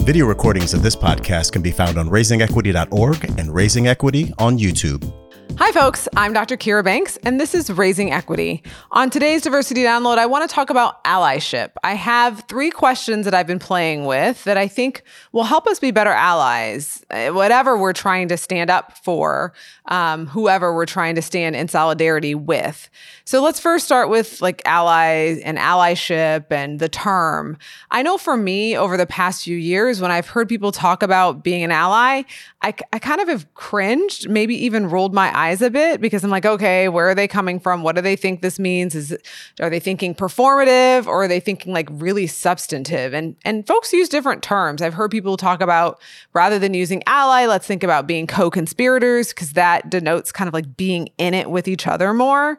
Video recordings of this podcast can be found on raisingequity.org and Raising Equity on YouTube. Hi, folks. I'm Dr. Kira Banks, and this is Raising Equity. On today's Diversity Download, I want to talk about allyship. I have three questions that I've been playing with that I think will help us be better allies, eh, whatever we're trying to stand up for, um, whoever we're trying to stand in solidarity with. So let's first start with like allies and allyship and the term. I know for me, over the past few years, when I've heard people talk about being an ally, I, I kind of have cringed, maybe even rolled my eyes a bit because I'm like, okay, where are they coming from? What do they think this means? Is are they thinking performative or are they thinking like really substantive? And and folks use different terms. I've heard people talk about rather than using ally, let's think about being co-conspirators because that denotes kind of like being in it with each other more.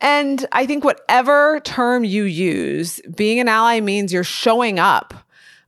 And I think whatever term you use, being an ally means you're showing up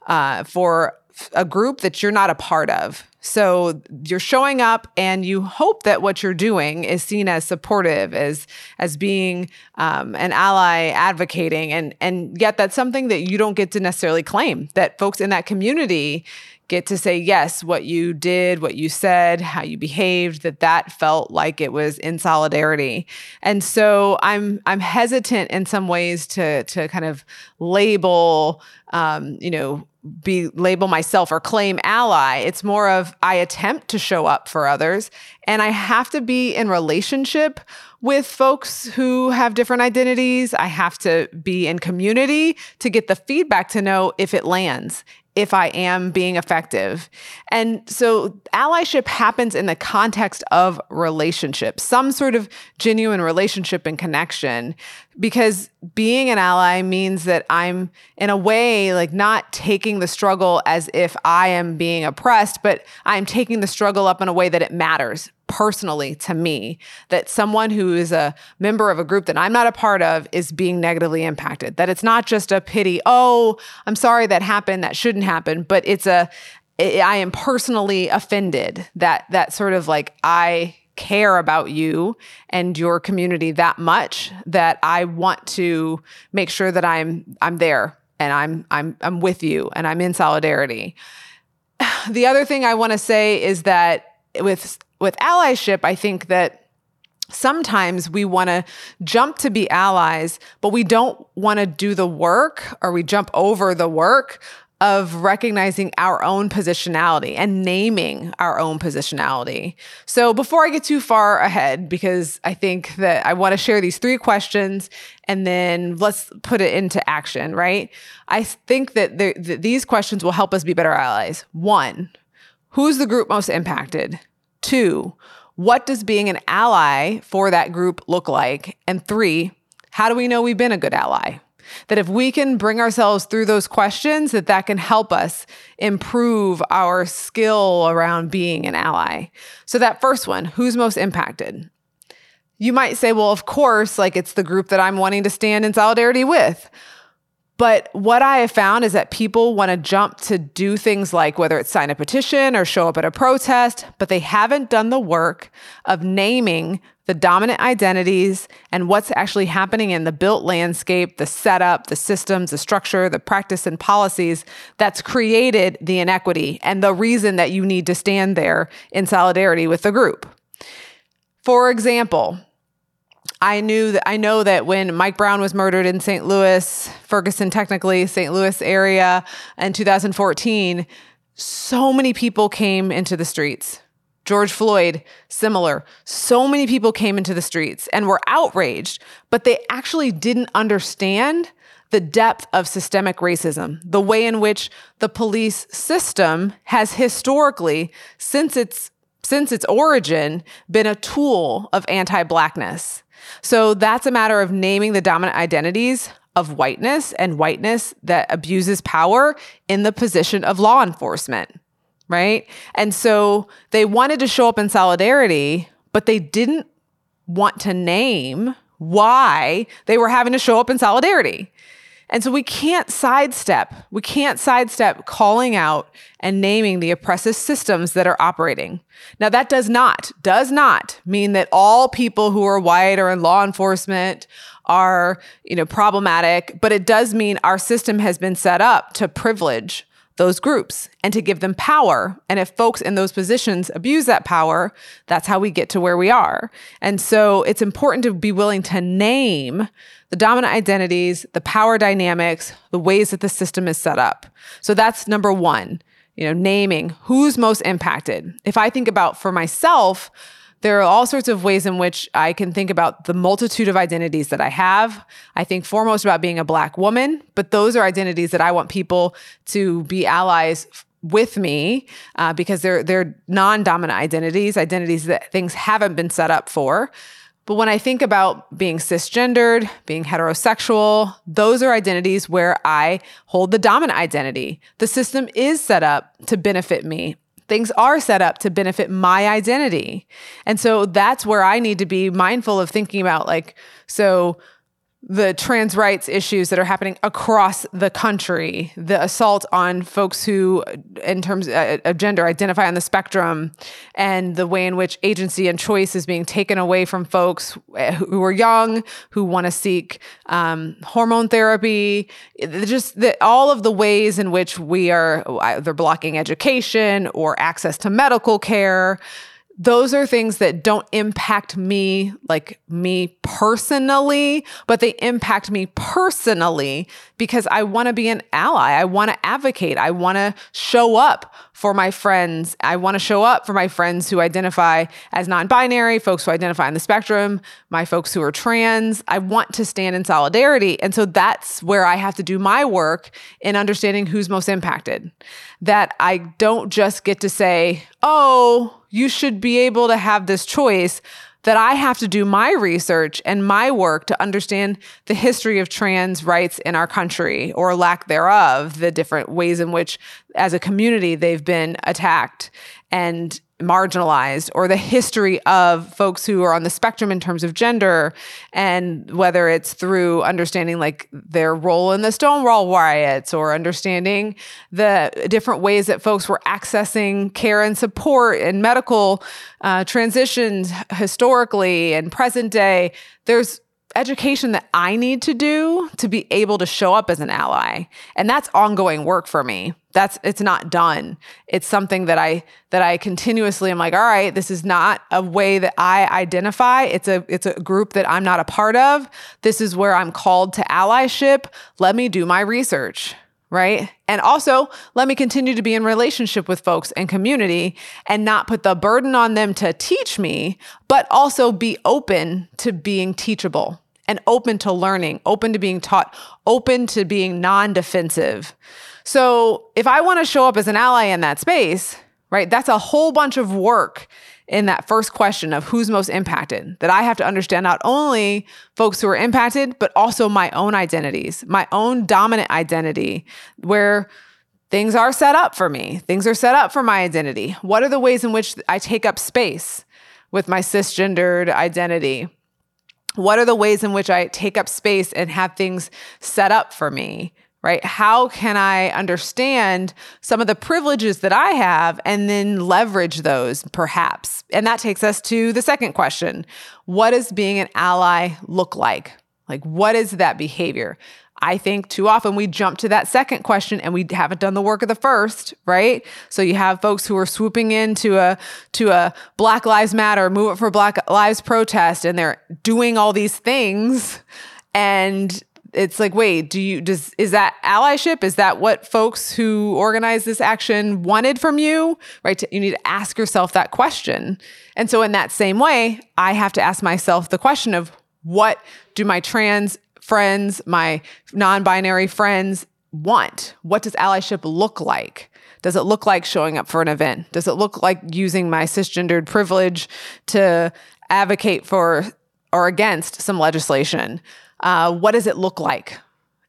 uh, for a group that you're not a part of. So you're showing up and you hope that what you're doing is seen as supportive, as as being um, an ally advocating, and and yet that's something that you don't get to necessarily claim. That folks in that community get to say yes what you did what you said how you behaved that that felt like it was in solidarity and so i'm i'm hesitant in some ways to to kind of label um, you know be label myself or claim ally. It's more of I attempt to show up for others and I have to be in relationship with folks who have different identities. I have to be in community to get the feedback to know if it lands, if I am being effective. And so allyship happens in the context of relationship, some sort of genuine relationship and connection, because being an ally means that I'm, in a way, like not taking the struggle as if I am being oppressed, but I'm taking the struggle up in a way that it matters personally to me that someone who is a member of a group that I'm not a part of is being negatively impacted. That it's not just a pity, oh, I'm sorry that happened, that shouldn't happen, but it's a I am personally offended that that sort of like I care about you and your community that much that I want to make sure that I'm I'm there and I'm I'm I'm with you and I'm in solidarity. The other thing I want to say is that with with allyship, I think that sometimes we want to jump to be allies, but we don't want to do the work or we jump over the work of recognizing our own positionality and naming our own positionality. So, before I get too far ahead, because I think that I want to share these three questions and then let's put it into action, right? I think that, the, that these questions will help us be better allies. One, who's the group most impacted? Two, what does being an ally for that group look like? And three, how do we know we've been a good ally? That if we can bring ourselves through those questions, that that can help us improve our skill around being an ally. So that first one, who's most impacted? You might say, well, of course, like it's the group that I'm wanting to stand in solidarity with. But what I have found is that people want to jump to do things like whether it's sign a petition or show up at a protest, but they haven't done the work of naming the dominant identities and what's actually happening in the built landscape, the setup, the systems, the structure, the practice and policies that's created the inequity and the reason that you need to stand there in solidarity with the group. For example, I knew that I know that when Mike Brown was murdered in St. Louis, Ferguson, technically St. Louis area in 2014, so many people came into the streets. George Floyd, similar. So many people came into the streets and were outraged, but they actually didn't understand the depth of systemic racism, the way in which the police system has historically, since its since its origin, been a tool of anti-blackness. So that's a matter of naming the dominant identities of whiteness and whiteness that abuses power in the position of law enforcement, right? And so they wanted to show up in solidarity, but they didn't want to name why they were having to show up in solidarity. And so we can't sidestep, we can't sidestep calling out and naming the oppressive systems that are operating. Now, that does not, does not mean that all people who are white or in law enforcement are, you know, problematic, but it does mean our system has been set up to privilege those groups and to give them power. And if folks in those positions abuse that power, that's how we get to where we are. And so it's important to be willing to name the dominant identities, the power dynamics, the ways that the system is set up. So that's number one, you know, naming who's most impacted. If I think about for myself, there are all sorts of ways in which I can think about the multitude of identities that I have. I think foremost about being a Black woman, but those are identities that I want people to be allies with me uh, because they're they're non-dominant identities, identities that things haven't been set up for. But when I think about being cisgendered, being heterosexual, those are identities where I hold the dominant identity. The system is set up to benefit me things are set up to benefit my identity. And so that's where I need to be mindful of thinking about like, so the trans rights issues that are happening across the country, the assault on folks who, in terms uh, of gender, identify on the spectrum, and the way in which agency and choice is being taken away from folks uh, who are young, who want to seek um, hormone therapy, just the, all of the ways in which we are either blocking education or access to medical care those are things that don't impact me, like me personally, but they impact me personally because I want to be an ally. I want to advocate. I want to show up for my friends. I want to show up for my friends who identify as non binary, folks who identify on the spectrum, my folks who are trans. I want to stand in solidarity. And so that's where I have to do my work in understanding who's most impacted. That I don't just get to say, oh, you should be able to have this choice that I have to do my research and my work to understand the history of trans rights in our country or lack thereof, the different ways in which, as a community, they've been attacked. And marginalized or the history of folks who are on the spectrum in terms of gender and whether it's through understanding like their role in the Stonewall riots or understanding the different ways that folks were accessing care and support and medical uh, transitions historically and present day there's education that I need to do to be able to show up as an ally. And that's ongoing work for me. That's it's not done. It's something that I that I continuously am like, all right, this is not a way that I identify. It's a it's a group that I'm not a part of. This is where I'm called to allyship. Let me do my research right? And also, let me continue to be in relationship with folks and community and not put the burden on them to teach me, but also be open to being teachable and open to learning, open to being taught, open to being non defensive. So, if I want to show up as an ally in that space, right, that's a whole bunch of work in that first question of who's most impacted, that I have to understand not only folks who are impacted, but also my own identities, my own dominant identity, where things are set up for me, things are set up for my identity. What are the ways in which I take up space with my cisgendered identity? What are the ways in which I take up space and have things set up for me? Right? How can I understand some of the privileges that I have and then leverage those perhaps? And that takes us to the second question What does being an ally look like? Like, what is that behavior? I think too often we jump to that second question and we haven't done the work of the first, right? So you have folks who are swooping into a to a Black Lives Matter, Movement for Black Lives protest, and they're doing all these things, and it's like wait do you does is that allyship? Is that what folks who organize this action wanted from you? Right? You need to ask yourself that question. And so in that same way i have to ask myself the question of what do my trans friends my non-binary friends want? What does allyship look like? Does it look like showing up for an event? Does it look like using my cisgendered privilege to advocate for or against some legislation uh, what does it look like?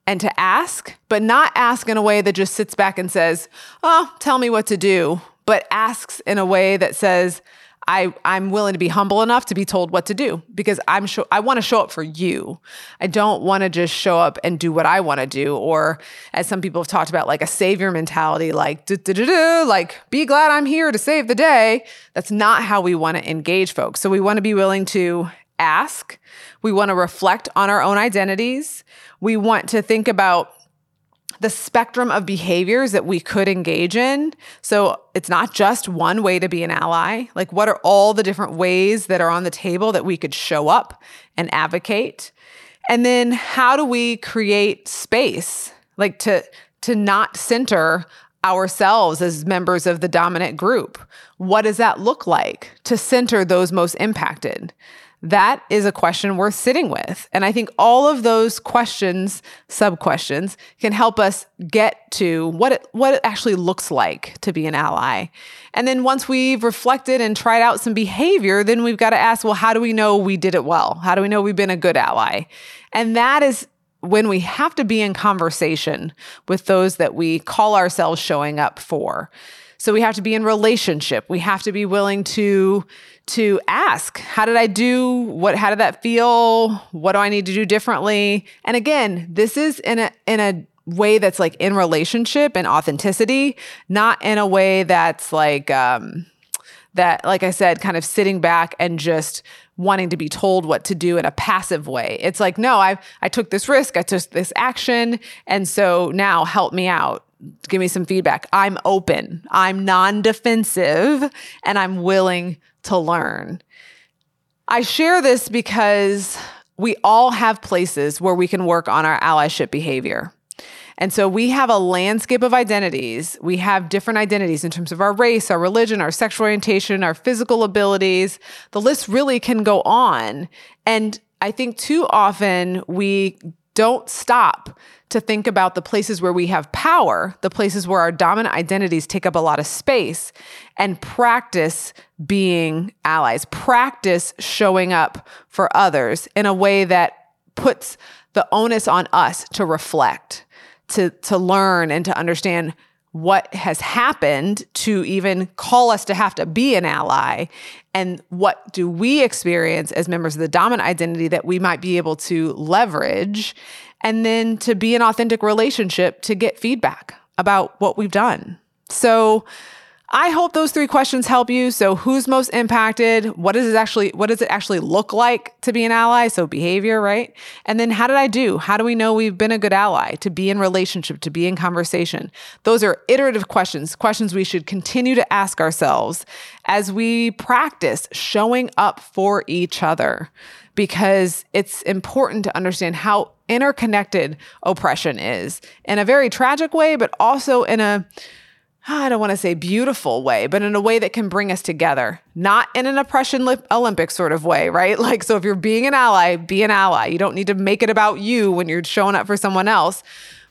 And to ask, but not ask in a way that just sits back and says, oh, tell me what to do, but asks in a way that says, I, I'm willing to be humble enough to be told what to do because I'm sure I want to show up for you. I don't want to just show up and do what I want to do, or as some people have talked about, like a savior mentality, like like be glad I'm here to save the day. That's not how we want to engage folks. So we want to be willing to ask. We want to reflect on our own identities. We want to think about the spectrum of behaviors that we could engage in. So it's not just one way to be an ally. Like, what are all the different ways that are on the table that we could show up and advocate? And then how do we create space, like to to not center ourselves as members of the dominant group? What does that look like to center those most impacted? That is a question worth sitting with. And I think all of those questions, sub questions, can help us get to what it, what it actually looks like to be an ally. And then once we've reflected and tried out some behavior, then we've got to ask, well, how do we know we did it well? How do we know we've been a good ally? And that is when we have to be in conversation with those that we call ourselves showing up for. So we have to be in relationship. We have to be willing to to ask, how did I do? What how did that feel? What do I need to do differently? And again, this is in a in a way that's like in relationship and authenticity, not in a way that's like um that like I said kind of sitting back and just wanting to be told what to do in a passive way. It's like, no, I I took this risk, I took this action, and so now help me out. Give me some feedback. I'm open. I'm non-defensive and I'm willing to learn. I share this because we all have places where we can work on our allyship behavior. And so we have a landscape of identities. We have different identities in terms of our race, our religion, our sexual orientation, our physical abilities. The list really can go on. And I think too often we don't stop to think about the places where we have power, the places where our dominant identities take up a lot of space, and practice being allies, practice showing up for others in a way that puts the onus on us to reflect to to learn and to understand what has happened to even call us to have to be an ally and what do we experience as members of the dominant identity that we might be able to leverage and then to be an authentic relationship to get feedback about what we've done. So I hope those three questions help you. So who's most impacted? What does it actually what does it actually look like to be an ally? So behavior, right? And then how did I do? How do we know we've been a good ally to be in relationship, to be in conversation? Those are iterative questions, questions we should continue to ask ourselves as we practice showing up for each other because it's important to understand how interconnected oppression is in a very tragic way, but also in a I don't want to say beautiful way, but in a way that can bring us together, not in an oppression Olympic sort of way, right? Like, so if you're being an ally, be an ally. You don't need to make it about you when you're showing up for someone else,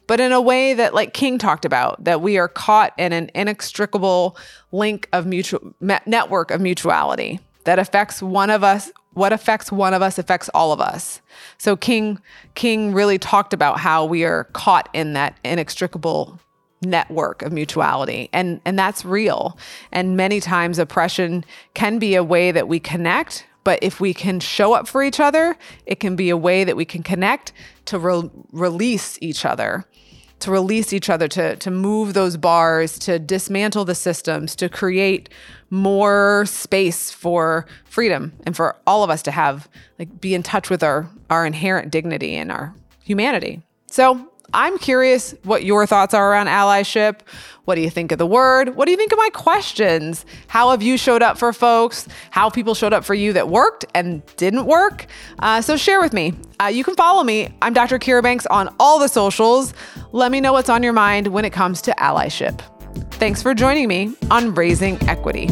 but in a way that, like King talked about, that we are caught in an inextricable link of mutual network of mutuality that affects one of us. What affects one of us affects all of us. So King King really talked about how we are caught in that inextricable network of mutuality. And and that's real. And many times oppression can be a way that we connect but if we can show up for each other it can be a way that we can connect to re- release each other to release each other to to move those bars to dismantle the systems to create more space for freedom and for all of us to have like be in touch with our our inherent dignity and our humanity. So I'm curious what your thoughts are around allyship. What do you think of the word? What do you think of my questions? How have you showed up for folks? How people showed up for you that worked and didn't work? Uh, so share with me. Uh, you can follow me. I'm Dr. Kira Banks on all the socials. Let me know what's on your mind when it comes to allyship. Thanks for joining me on Raising Equity.